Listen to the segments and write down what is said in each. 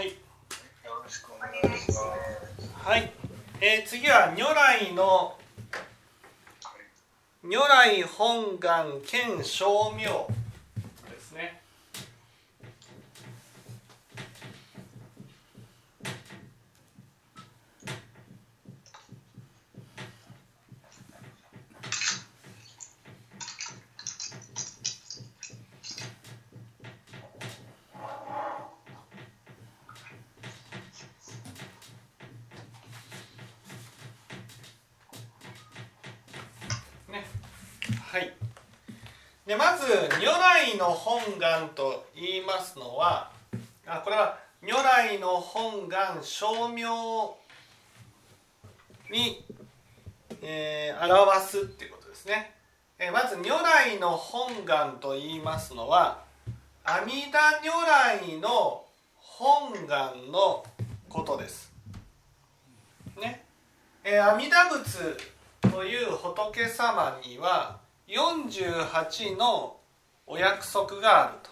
はい。よろしくお願いします。はい、えー次は如来の如来本願兼称名の本願と言いますのはあこれは如来の本願称名に、えー表すっていうことですね、えーまず如来の本願と言いますのは阿弥陀如来の本願のことです。ね。えー阿弥陀仏という仏様には48のお約束があると。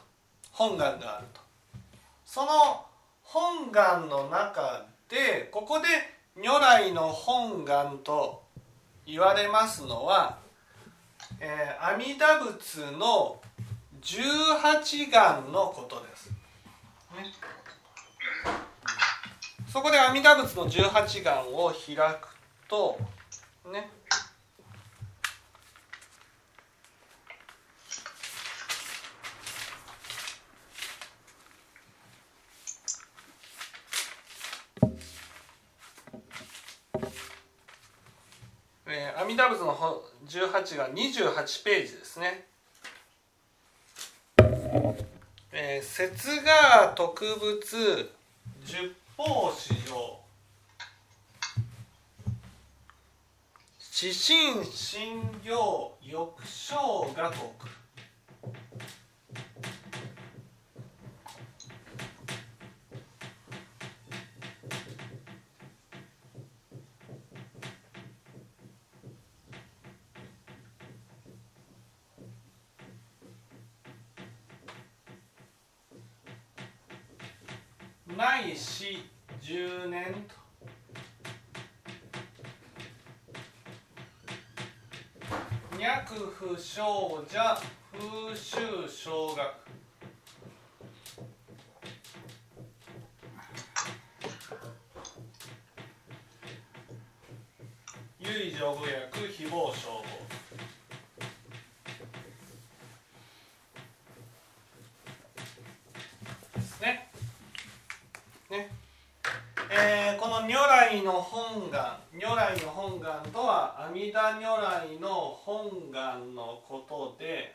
本願があると。その本願の中でここで如来の本願と言われますのは、えー阿弥陀仏の18願のことです。ね。そこで阿弥陀仏の18願を開くとね。ダー阿弥陀仏の本18が28ページですね。えー、節が特物十方四条指針信行欲生が国ないし10年。と脈不生者風習小学。唯助語訳誹謗消防ですねねえーこの如来の本願如来の本願とは阿弥陀如来の本願のことで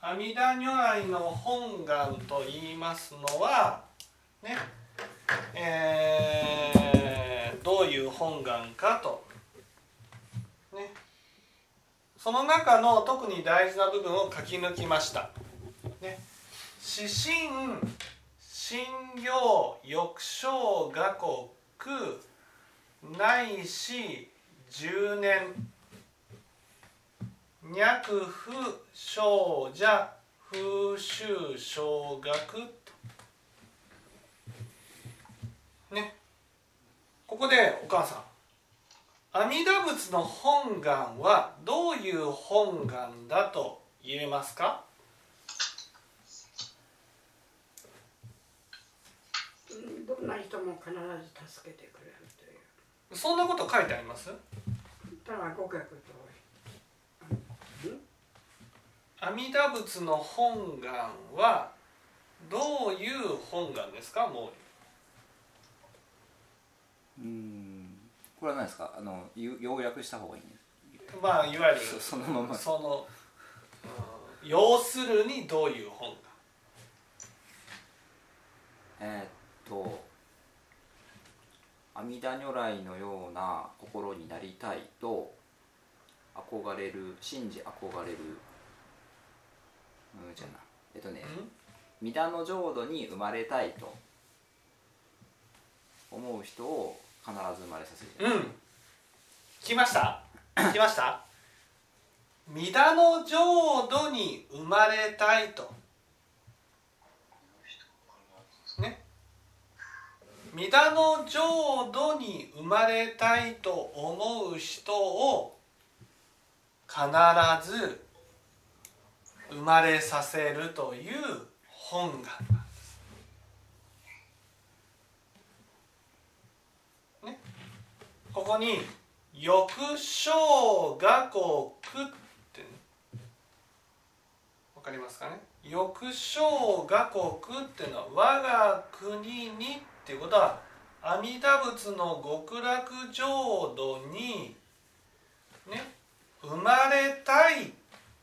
阿弥陀如来の本願と言いますのはねえーどういう本願かと。ね。その中の特に大事な部分を書き抜きました。ね、指針信行欲生画国ないし十年。脈不生者風習小学。とね。ここでお母さん。阿弥陀仏の本願はどういう本願だと言えますかうんな人も必ず助けてくれるという。そんなこと書いてあります？ただご客と阿弥陀仏の本願はどういう本願ですか？もう。んこれは何ですか？あのゆ要約した方がいいまあいわゆるそそのまま。その、うん要するにどういう本願えーっと阿弥陀如来のような心になりたいと憧れる信じ憧れるうんじゃなえっとね弥陀の浄土に生まれたいと思う人を必ず生まれさせる。うん。来ました。来ました。弥陀の浄土に生まれたいとね弥陀の浄土に生まれたいと思う人を必ず生まれさせるという本願なんです。ね、ここに「欲生我国」ってねわかりますかね欲生我国っていうのは我が国にっていうことは阿弥陀仏の極楽浄土にね生まれたい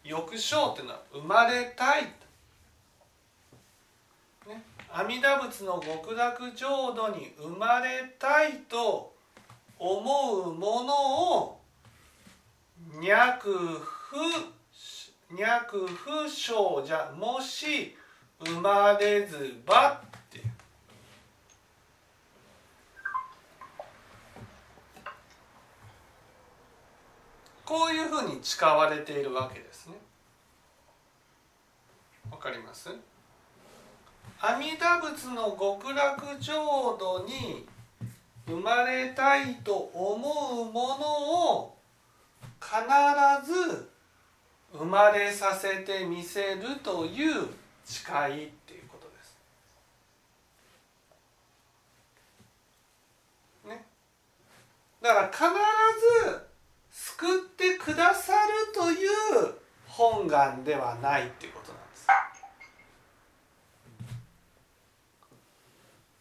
欲生っていうのは生まれたい、ね、阿弥陀仏の極楽浄土に生まれたいと思うものを脈不脈不生じゃもし生まれずばっていうこういうふうに誓われているわけですねわかります？阿弥陀仏の極楽浄土に生まれたいと思うものを必ず生まれさせてみせるという誓いっていうことです。ね。だから必ず救ってくださるという本願ではないっていうことなんです。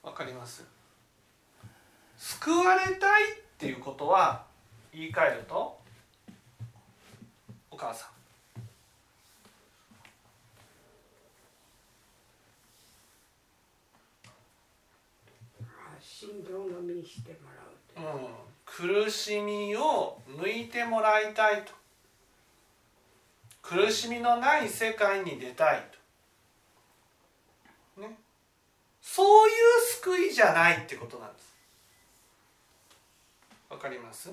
わかります？救われたいっていうことは言い換えるとお母さん。心臓の身にしてもらう。うん、苦しみを抜いてもらいたいと。苦しみのない世界に出たいと、ね、そういう救いじゃないってことなんです。わかります？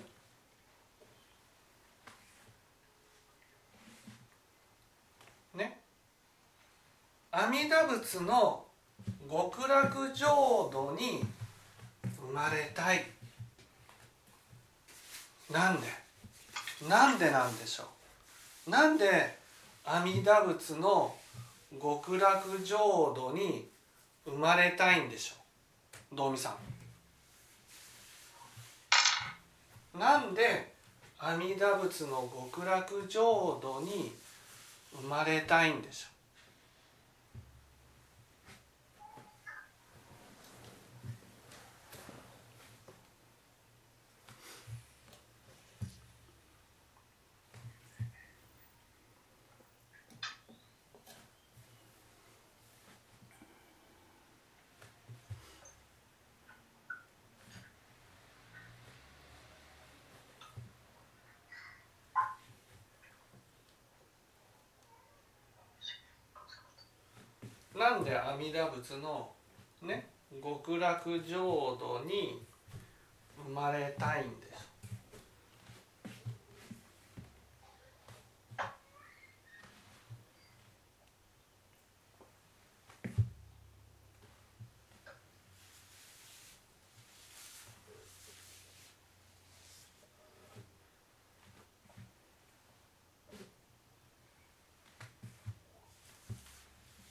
ね。阿弥陀仏の極楽浄土に生まれたい。なんで？なんでなんでしょう？なんで阿弥陀仏の極楽浄土に生まれたいんでしょう？道美さん。なんで阿弥陀仏の極楽浄土に生まれたいんでしょう？なんで阿弥陀仏のね極楽浄土に生まれたいんです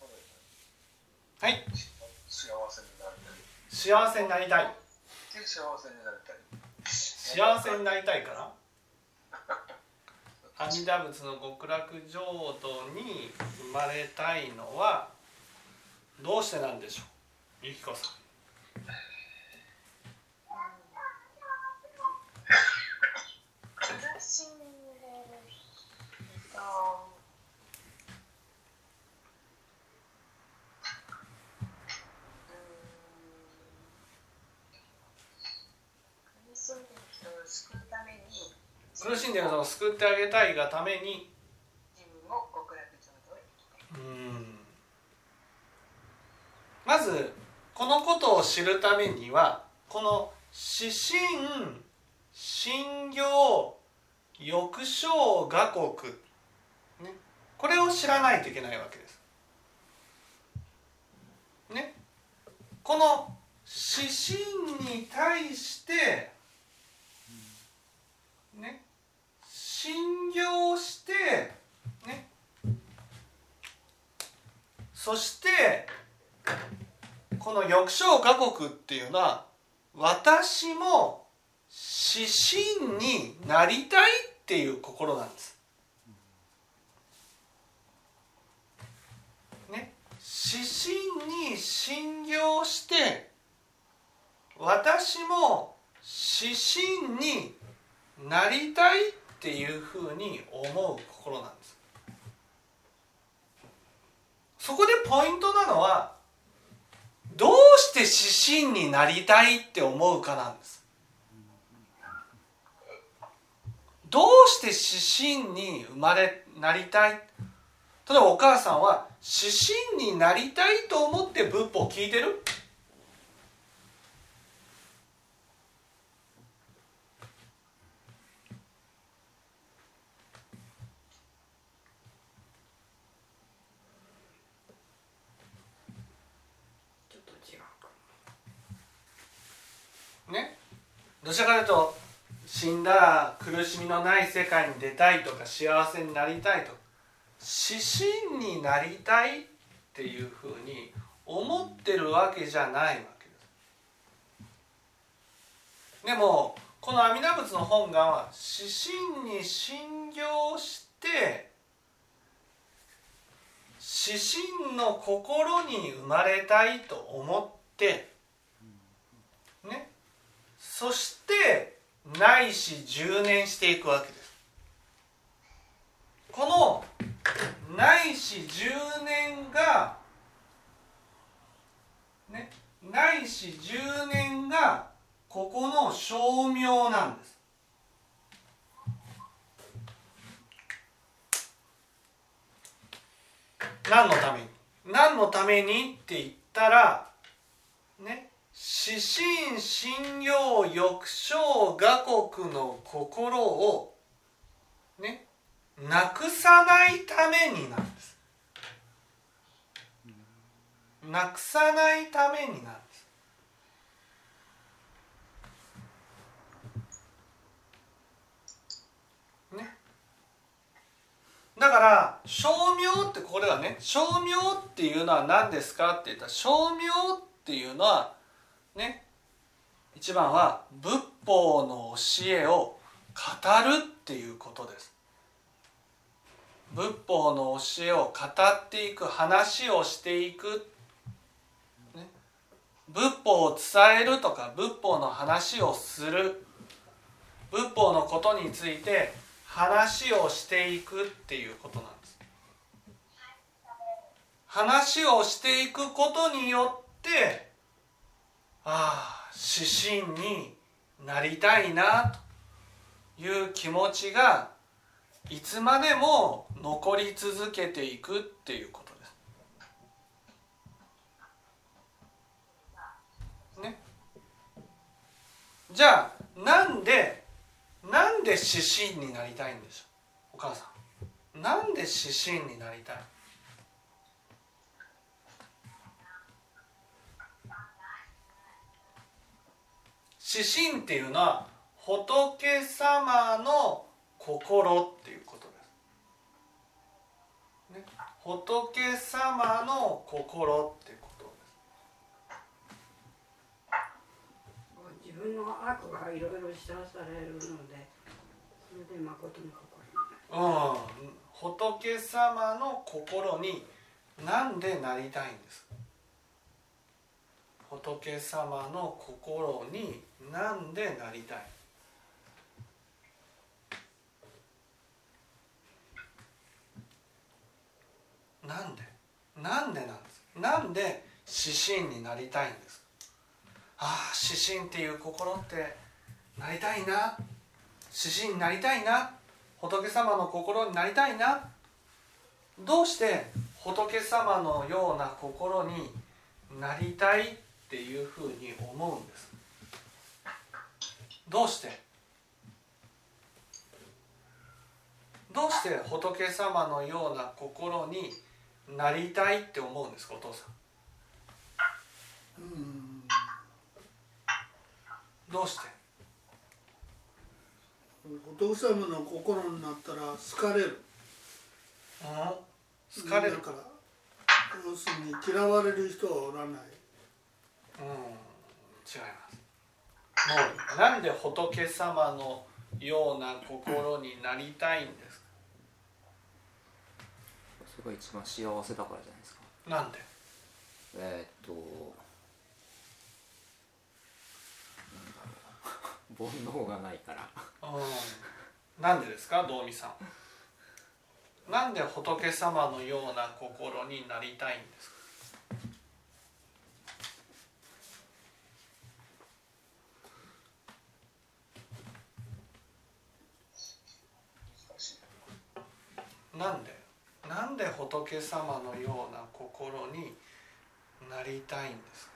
ょうはい幸せになりたい。幸せになりたい。で幸せになりたい。幸せになりたいから阿弥陀仏の極楽浄土に生まれたいのはどうしてなんでしょう？ゆきこさん苦しんでる人苦しんでる人を救うために苦しんでる人を救ってあげたいがために。まずこのことを知るためにはこの指針信行欲生我国、ね、これを知らないといけないわけです。ね、この指針に対してね信用してねそしてこの翼章画国っていうのは私も指針になりたいっていう心なんです。ね、指針に信用して私も指針になりたいってていうふうに思う心なんです。そこでポイントなのはどうして指針になりたいって思うかなんです。どうして指針に生まれなりたい？例えばお母さんは指針になりたいと思って仏法を聞いてるちょっと違うかねどちらかというと死んだら苦しみのない世界に出たいとか幸せになりたいとか指針になりたいっていうふうに思ってるわけじゃないわけです。でもこの阿弥陀仏の本願は指針に信用して指針の心に生まれたいと思ってね。そしてないし10年していくわけです。このないし10年がねないし10年がここの称名なんです。何のために？何のために？って言ったらね指針信用欲生画国の心をねなくさないためになんです。なくさないためになんです。ね。だから称名ってこれはね称名っていうのは何ですかって言ったら称名っていうのはね。一番は仏法の教えを語るっていうことです。仏法の教えを語っていく話をしていく、ね、仏法を伝えるとか仏法の話をする。仏法のことについて話をしていくっていうことなんです。話をしていくことによってああ指針になりたいなという気持ちがいつまでも残り続けていくっていうことです。ね。じゃあなんでなんで指針になりたいんでしょうお母さん。なんで指針になりたい？指針っていうのは仏様の心っていうことです。ね、仏様の心っていうことです。自分の悪がいろいろ知らされるのでそれで誠の心うん、仏様の心になんでなりたいんですか？仏様の心になんでなりたい？なんで？なんでなんです？なんで指針になりたいんですああ指針っていう心ってなりたいな。指針になりたいな。仏様の心になりたいな。どうして仏様のような心になりたい？っていうふうに思うんです。どうして？どうして仏様のような心になりたいって思うんですか？お父さん。うんどうして？仏様の心になったら好かれる。うん？好かれる。だから要するに嫌われる人はおらないうん違います。もうなんで仏様のような心になりたいんですか？それが一番幸せだからじゃないですか。なんで？えーっと煩悩がないから。うん。なんでですか？道美さん。なんで仏様のような心になりたいんですか？なんでなんで仏様のような心になりたいんですか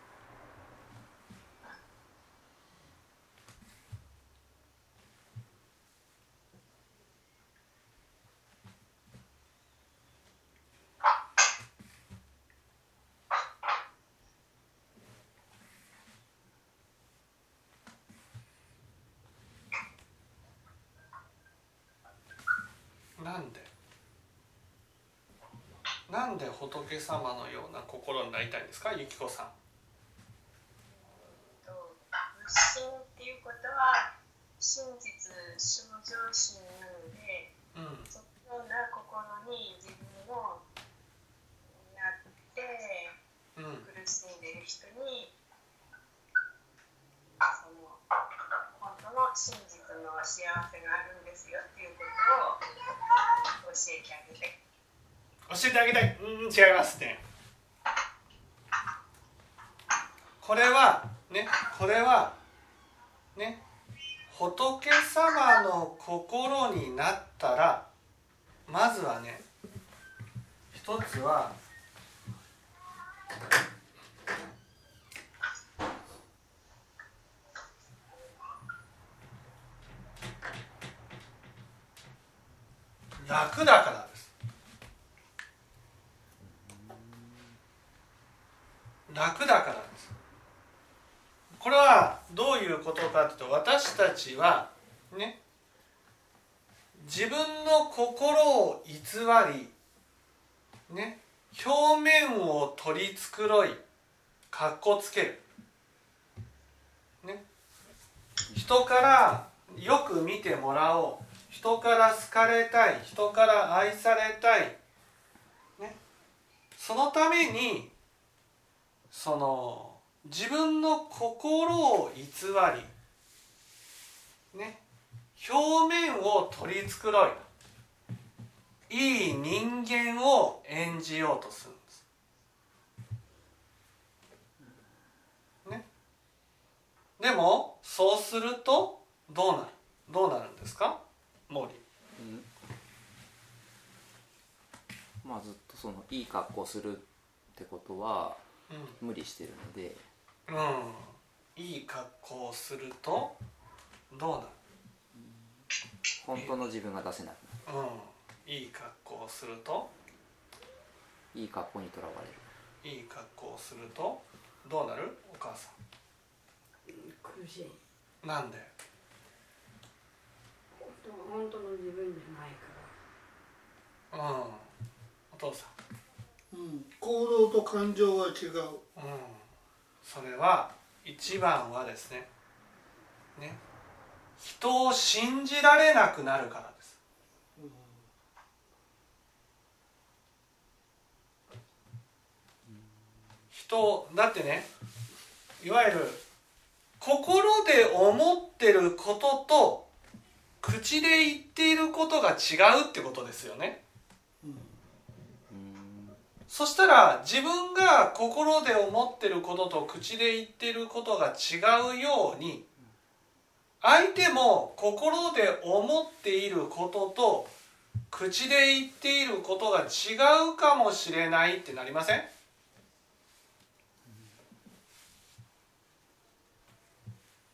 なんでなんで仏様のような心になりたいんですか？ゆきこさんと無心っていうことは真実正常心でうんそのような心に自分をなってうん苦しんでいる人にその本当の真実の幸せがあるんですよっていうことを教えてあげて教えてあげたいうん違いますねこれはねこれはね仏様の心になったらまずはね一つは楽だからです楽だからですこれはどういうことかというと私たちはね自分の心を偽りね表面を取り繕いかっこつける。ね人からよく見てもらおう。人から好かれたい人から愛されたい。ねそのためにその自分の心を偽りね表面を取り繕いいい人間を演じようとするんです。ね、でもそうするとどうなるどうなるんですか？毛利うん。まあずっとそのいい格好するってことは無理してるので。うん、うん、いい格好をするとどうなる？本当の自分が出せなくなうん、いい格好をすると？るいい格好にとらわれる。いい格好をするとどうなる？お母さ苦しい。んなんで？本当本当の自分じゃないかうん。お父さうん、行動と感情は違う。んうんそれは一番はですねね人を信じられなくなるからです。人だってねいわゆる心で思ってることと口で言っていることが違うってことですよね。そしたら自分が心で思ってることと口で言ってることが違うように相手も心で思っていることと口で言っていることが違うかもしれないってなりません？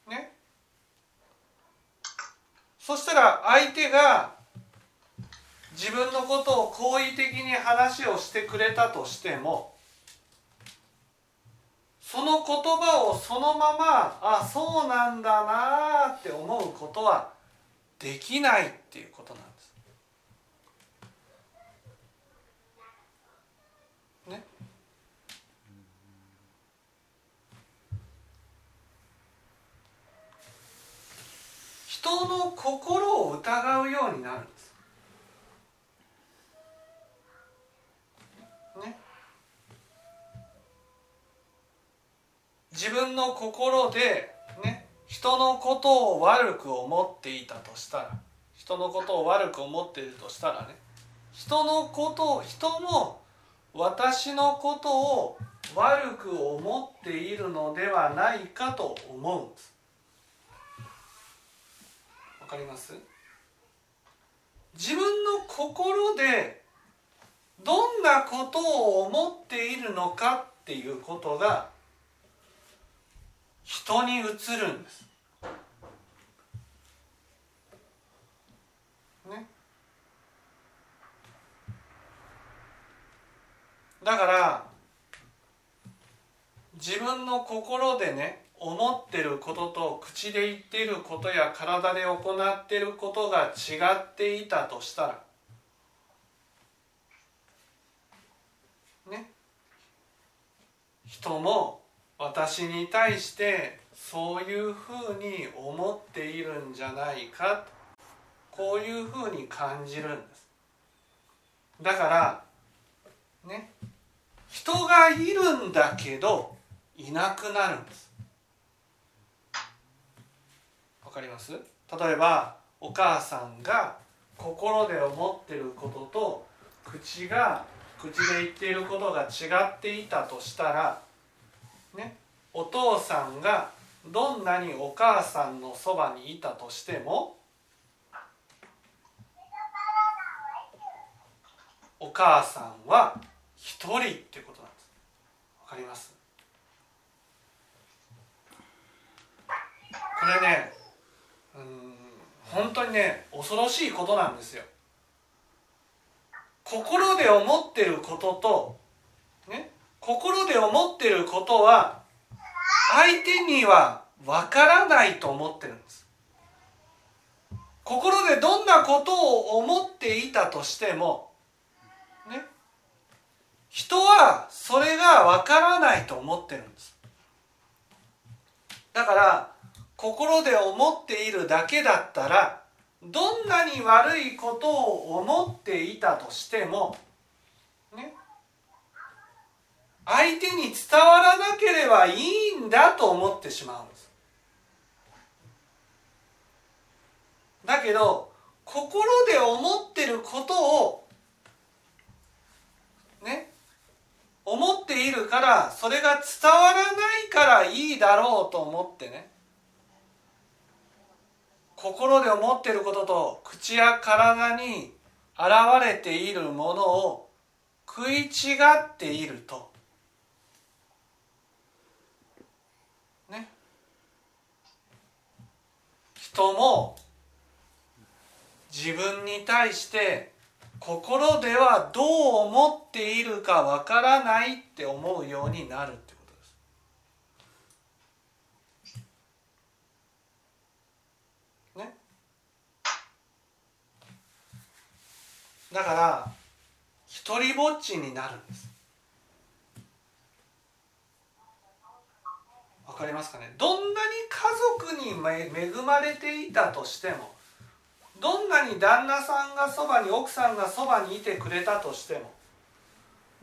ね？そしたら相手が自分のことを好意的に話をしてくれたとしてもその言葉をそのままあそうなんだなって思うことはできないっていうことなんです。ね。人の心を疑うようになるんです。ね。自分の心でね人のことを悪く思っていたとしたら人のことを悪く思っているとしたらね人のことを人も私のことを悪く思っているのではないかと思うんです。わかります？自分の心でどんなことを思っているのかっていうことが人に移るんです。ね。だから自分の心でね思ってることと口で言っていることや体で行っていることが違っていたとしたらね人も私に対してそういうふうに思っているんじゃないかこういうふうに感じるんです。だからね人がいるんだけどいなくなるんです。わかります？例えばお母さんが心で思ってることと口が口で言っていることが違っていたとしたらね、お父さんがどんなにお母さんのそばにいたとしてもお母さんは一人ってことなんです。わかります？これねうん本当にね恐ろしいことなんですよ。心で思ってることと心で思ってることは相手にはわからないと思ってるんです。心でどんなことを思っていたとしてもね人はそれがわからないと思ってるんです。だから心で思っているだけだったらどんなに悪いことを思っていたとしてもね相手に伝わらなければいいんだと思ってしまうんです。だけど心で思ってることをね思っているからそれが伝わらないからいいだろうと思ってね心で思ってることと口や体に現れているものを食い違っていると。人も自分に対して心ではどう思っているかわからないって思うようになるってことです。ね。だから一りぼっちになるんです。わかりますかね。どんなに家族に恵まれていたとしてもどんなに旦那さんがそばに奥さんがそばにいてくれたとしても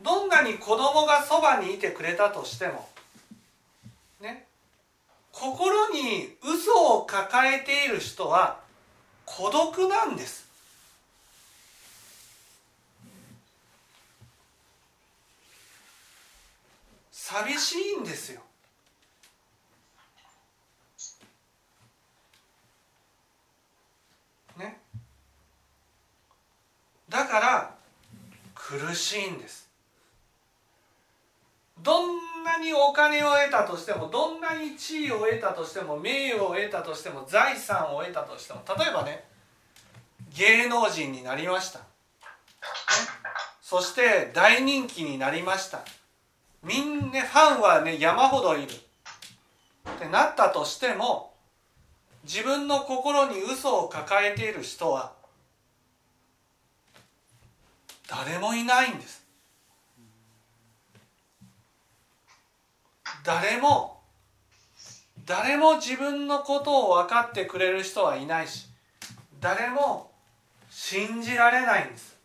どんなに子供がそばにいてくれたとしてもね心に嘘を抱えている人は孤独なんです。寂しいんですよ。だから苦しいんです。どんなにお金を得たとしてもどんなに地位を得たとしても名誉を得たとしても財産を得たとしても例えばね芸能人になりました、ね、そして大人気になりました。みんなファンはね山ほどいる。ってなったとしても自分の心に嘘を抱えている人は誰もいないんです。誰も誰も自分のことを分かってくれる人はいないし誰も信じられないんです。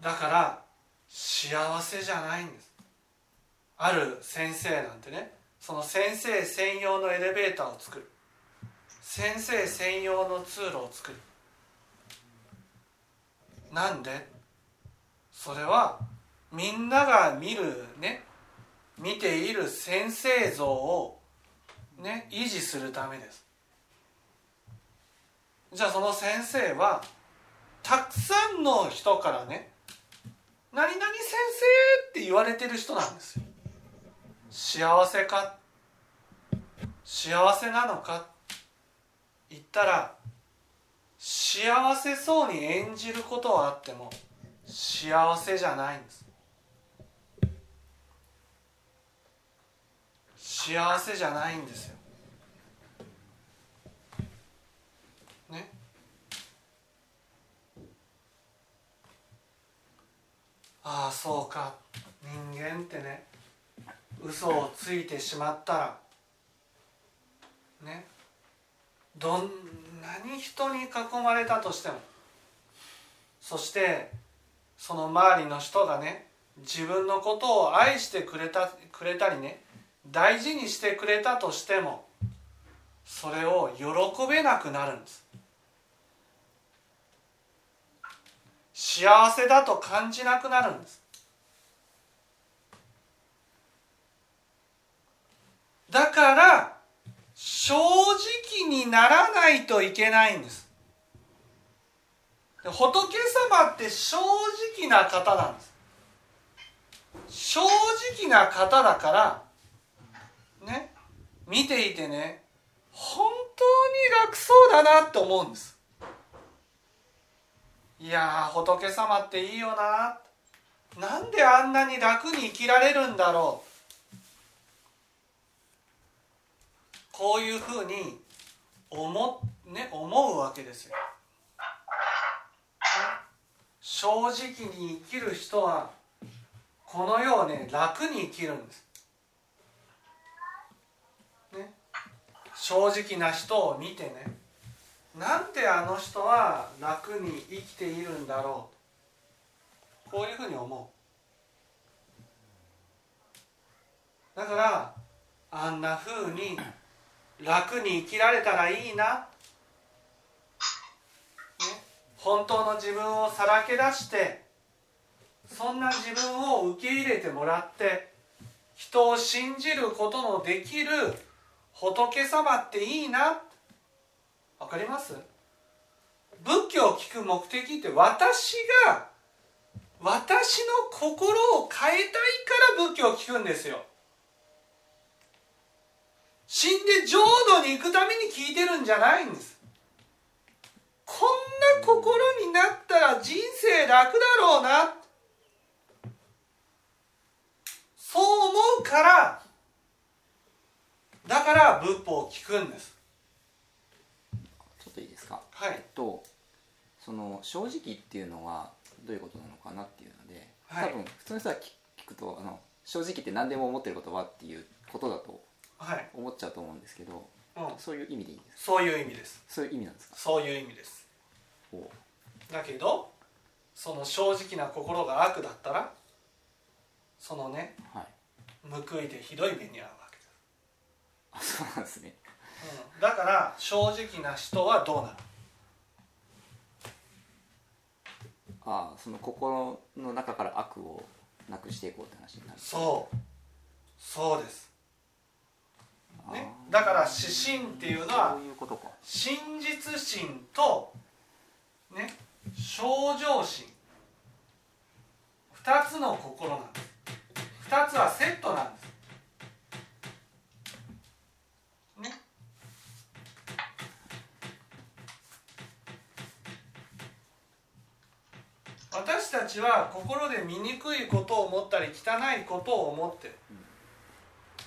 だから幸せじゃないんです。ある先生なんてねその先生専用のエレベーターを作る。先生専用の通路を作る。なんで？それはみんなが見るね見ている先生像をね維持するためです。じゃあその先生はたくさんの人からね「何々先生」って言われてる人なんですよ。幸せか？幸せなのか？言ったら幸せそうに演じることはあっても幸せじゃないんです。幸せじゃないんですよ。ね？ああそうか。人間ってね嘘をついてしまったらね？どんなに人に囲まれたとしても。そしてその周りの人がね自分のことを愛してくれたくれたりね大事にしてくれたとしてもそれを喜べなくなるんです。幸せだと感じなくなるんです。だからにならないといけないんです。仏様って正直な方なんです。正直な方だからね見ていてね本当に楽そうだなって思うんです。いや仏様っていいよな。なんであんなに楽に生きられるんだろう。こういうふうに思,、ね、思うわけですよ。正直に生きる人はこの世をね楽に生きるんです。ね、正直な人を見てねなんであの人は楽に生きているんだろうこういうふうに思うだからあんなふうに楽に生きられたらいいな、ね、本当の自分をさらけ出してそんな自分を受け入れてもらって人を信じることのできる仏様っていいな。わかります？仏教を聞く目的って私が私の心を変えたいから仏教を聞くんですよ。死んで浄土に行くために聞いてるんじゃないんです。こんな心になったら人生楽だろうな。そう思うからだから仏法を聞くんです。ちょっといいですか？はい。えっとその正直っていうのはどういうことなのかなっていうので、はい。多分普通の人は聞聞くとあの正直って何でも思ってる言葉っていうことだとはい、思っちゃうと思うんですけどうん、そういう意味でいいんですそういう意味です。そういう意味なんですか？そういう意味です。だけどその正直な心が悪だったらそのねはい。報いでひどい目に遭うわけですあそうなんですね。うん。だから正直な人はどうなる？ああその心の中から悪をなくしていこうって話になる。そう。そうです、あね、ーだから指針っていうのは真実心とね正常心。2つの心なんです。2つはセットなんです。ね。ちは心で醜いことを思ったり汚いことを思ってる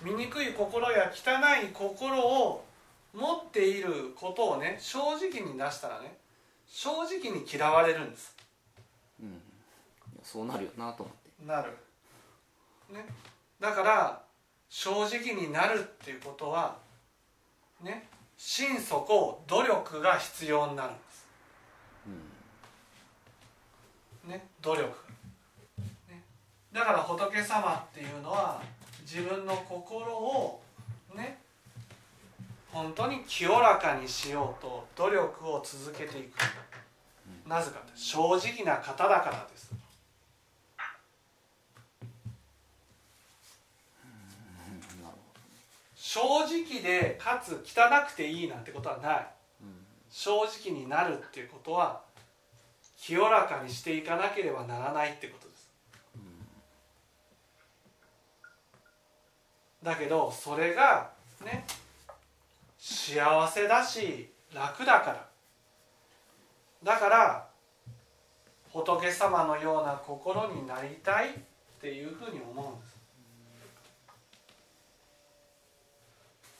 醜い心や汚い心を持っていることをね正直に出したらね正直に嫌われるんです。うん。そうなるよなと思って。なる、ね、だから正直になるっていうことはね心底努力が必要になるんです。ね努力、ね、だから仏様っていうのは自分の心をね本当に清らかにしようと努力を続けていく。なぜか正直な方だからです。正直でかつ汚くていいなんてことはない。正直になるっていうことは清らかにしていかなければならないってことですだけどそれがね幸せだし楽だから。だから仏様のような心になりたいっていうふうに思うんです。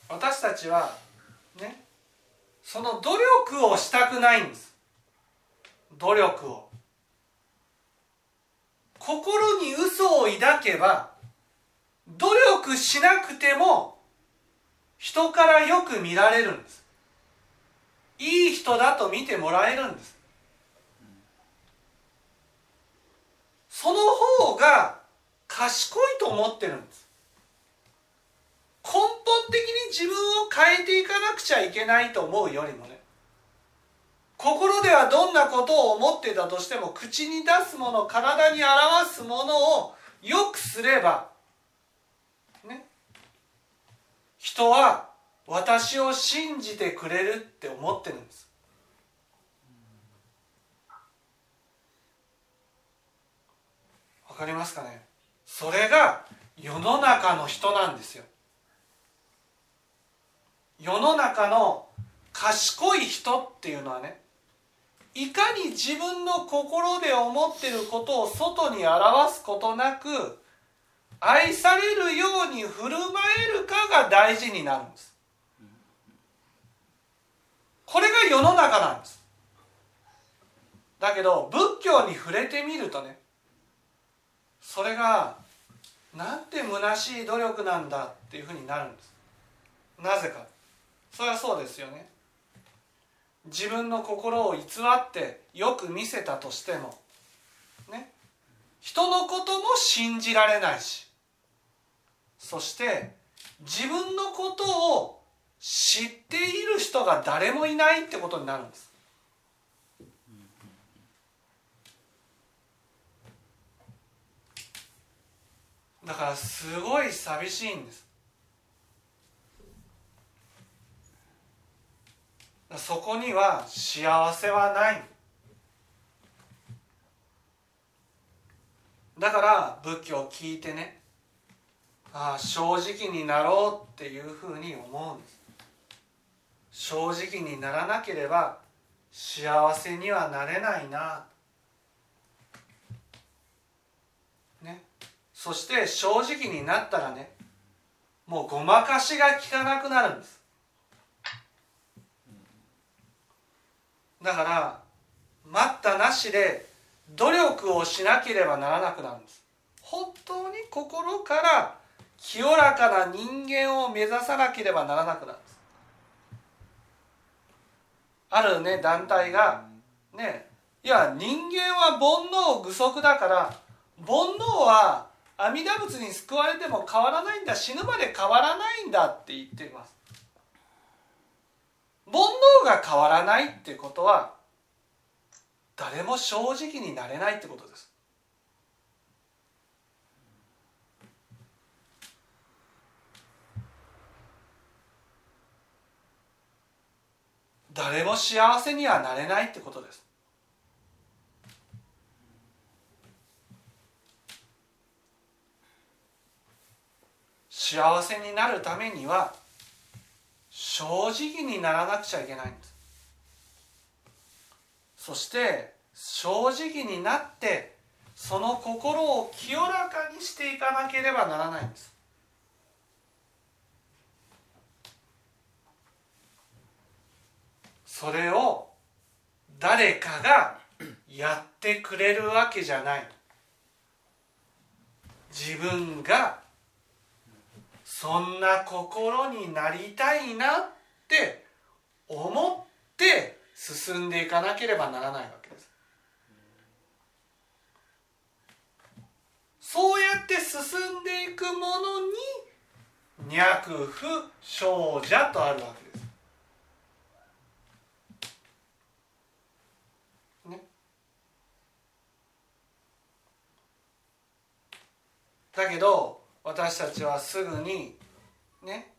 私たちはねその努力をしたくないんです。努力を。心に嘘を抱けば努力しなくても人からよく見られるんです。いい人だと見てもらえるんです。その方が賢いと思ってるんです。根本的に自分を変えていかなくちゃいけないと思うよりもね。心ではどんなことを思ってたとしても口に出すもの体に表すものをよくすればね人は私を信じてくれるって思ってるんです。わかりますかね？それが世の中の人なんですよ。世の中の賢い人っていうのはねいかに自分の心で思ってることを外に表すことなく愛されるように振る舞えるかが大事になるんです。これが世の中なんです。だけど仏教に触れてみるとねそれがなんて虚しい努力なんだっていうふうになるんです。なぜか。それはそうですよね。自分の心を偽ってよく見せたとしてもね人のことも信じられないしそして自分のことを知っている人が誰もいないってことになるんです。だからすごい寂しいんです。そこには幸せはない。だから仏教を聞いてねあ正直になろうっていうふうに思うんです。正直にならなければ幸せにはなれないな。ね。そして正直になったらねもうごまかしが効かなくなるんです。だから待ったなしで努力をしなければならなくなるんです。本当に心から清らかな人間を目指さなければならなくなる。んですあるね団体がねいや人間は煩悩具足だから煩悩は阿弥陀仏に救われても変わらないんだ死ぬまで変わらないんだって言っています。煩悩が変わらないってことは誰も正直になれないってことです誰も幸せにはなれないってことです。幸せになるためには正直にならなくちゃいけないんです。そして正直になってその心を清らかにしていかなければならないんです。それを誰かがやってくれるわけじゃない。自分がそんな心になりたいなって思って進んでいかなければならないわけです。そうやって進んでいくものに脈不生者とあるわけです。だけど私たちはすぐにね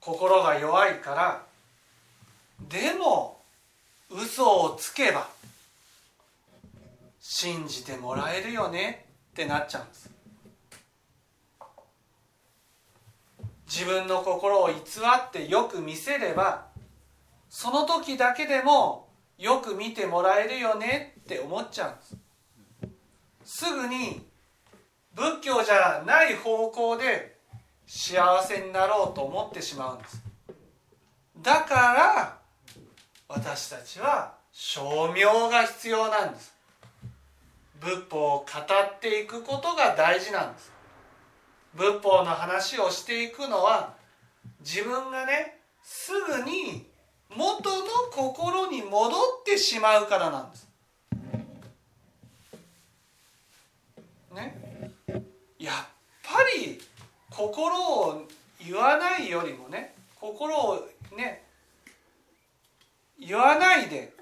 心が弱いからでも嘘をつけば信じてもらえるよねってなっちゃうんです。自分の心を偽ってよく見せればその時だけでもよく見てもらえるよねって思っちゃうんです。すぐに仏教じゃない方向で幸せになろうと思ってしまうんです。だから私たちは証明が必要なんです。仏法を語っていくことが大事なんです。仏法の話をしていくのは自分がねすぐに元の心に戻ってしまうからなんですねやっぱり心を言わないよりもね心をね言わないで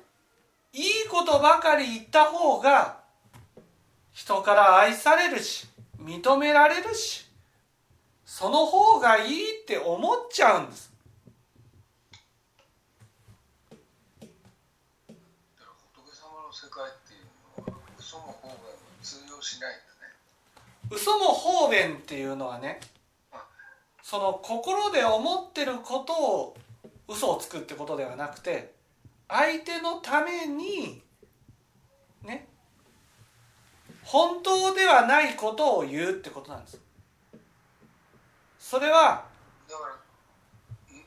いいことばかり言った方が人から愛されるし認められるしその方がいいって思っちゃうんです。世界っていうのは嘘も方が通用しないんだね。嘘も方便っていうのはねその心で思ってることを嘘をつくってことではなくて相手のためにね本当ではないことを言うってことなんです。それはだからえ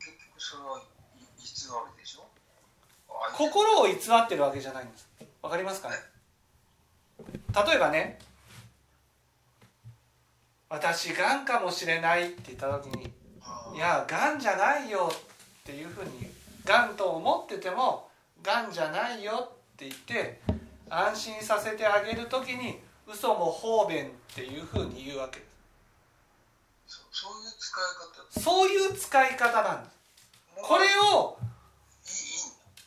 結局それはい偽りでしょ？心を偽ってるわけじゃないんです。わかりますかね？例えばね私がんかもしれないって言った時にあいやがんじゃないよっていうふうにがんと思っててもがんじゃないよって言って安心させてあげる時に嘘も方便っていうふうに言うわけ。ですそういう使い方。そういう使い方なんです。これを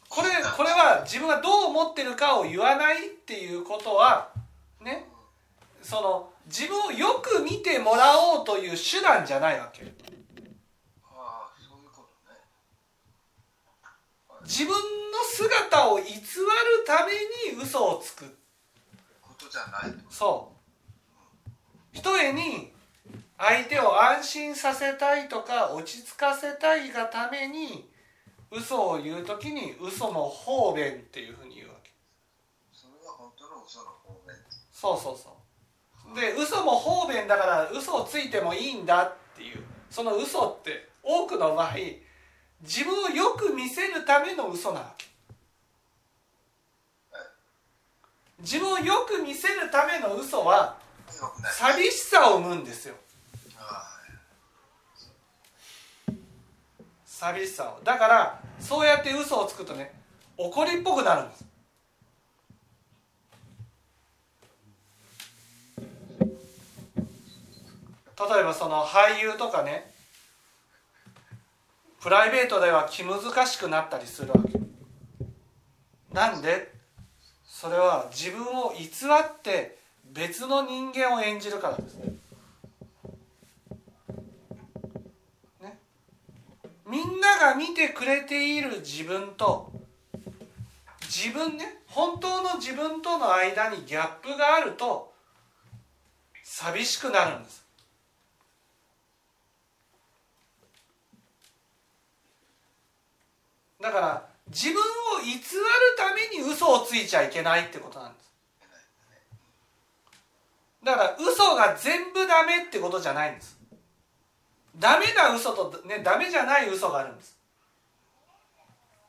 これこれは自分がどう思ってるかを言わないっていうことはねその自分をよく見てもらおうという手段じゃないわけ。自分の姿を偽るために嘘をつく。ことじゃないと。そう。ひとえに相手を安心させたいとか落ち着かせたいがために嘘を言う時に嘘も方便っていうふうに言うわけ。それが本当の嘘の方面そうそうそうで嘘も方便だから嘘をついてもいいんだっていう。その嘘って多くの場合自分をよく見せるための嘘なわけ。自分をよく見せるための嘘は寂しさを生むんですよ。あ寂しさを。だからそうやって嘘をつくとね怒りっぽくなるんです例えばその俳優とかねプライベートでは気難しくなったりするわけ。なんで？それは自分を偽って別の人間を演じるからですね。ね？みんなが見てくれている自分と自分ね本当の自分との間にギャップがあると寂しくなるんです。だから自分を偽るために嘘をついちゃいけないってことなんです。だから嘘が全部ダメってことじゃないんです。ダメな嘘とねダメじゃない嘘があるんです。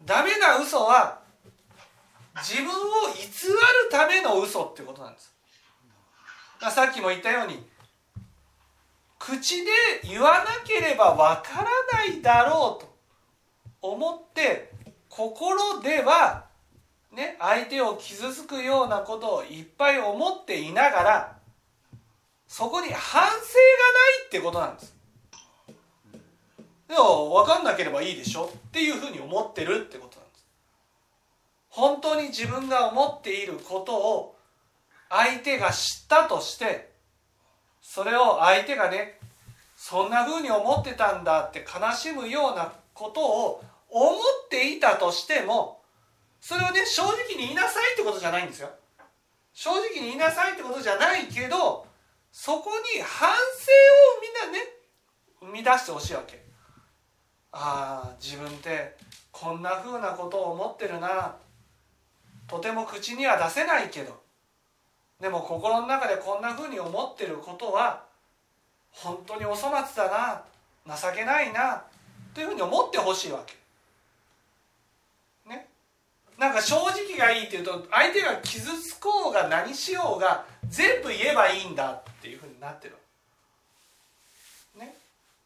ダメな嘘は自分を偽るための嘘ってことなんです。さっきも言ったように口で言わなければわからないだろうと。思って心ではね相手を傷つくようなことをいっぱい思っていながらそこに反省がないってことなんです。でも分かんなければいいでしょ？っていうふうに思ってるってことなんです。本当に自分が思っていることを相手が知ったとしてそれを相手がねそんなふうに思ってたんだって悲しむようなことを思っていたとしてもそれをね正直に言いなさいってことじゃないんですよ。正直に言いなさいってことじゃないけどそこに反省をみんなね生み出してほしいわけ。ああ自分ってこんなふうなことを思ってるな。とても口には出せないけど。でも心の中でこんなふうに思ってることは本当にお粗末だな。情けないな。というふうに思ってほしいわけ。なんか正直がいいっていうと相手が傷つこうが何しようが全部言えばいいんだっていうふうになってる。ね。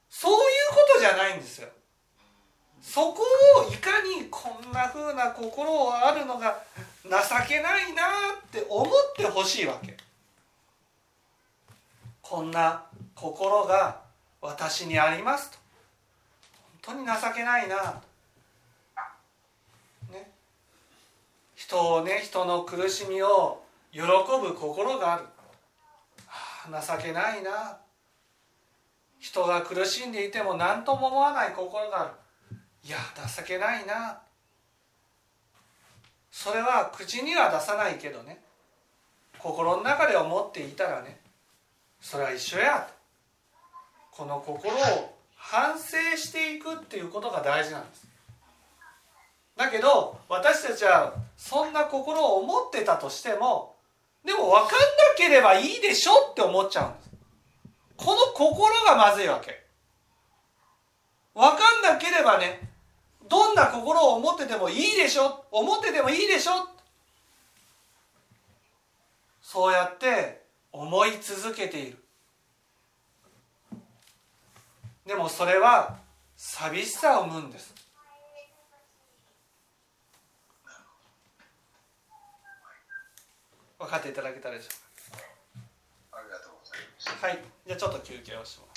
そういうことじゃないんですよ。そこをいかにこんなふうな心をあるのが情けないなって思ってほしいわけ。こんな心が私にありますと本当に情けないなね人をね人の苦しみを喜ぶ心がある、はあ、情けないな。人が苦しんでいても何とも思わない心がある。いや情けないな。それは口には出さないけどね。心の中で思っていたらねそれは一緒や。この心を反省していくっていうことが大事なんです。だけど私たちはそんな心を思ってたとしてもでも分かんなければいいでしょって思っちゃうんです。この心がまずいわけ。分かんなければねどんな心を思っててもいいでしょ？思っててもいいでしょ？そうやって思い続けている。でもそれは寂しさを生むんです。分かっていただけたでしょありがとうございますうかはい。じゃあちょっと休憩をします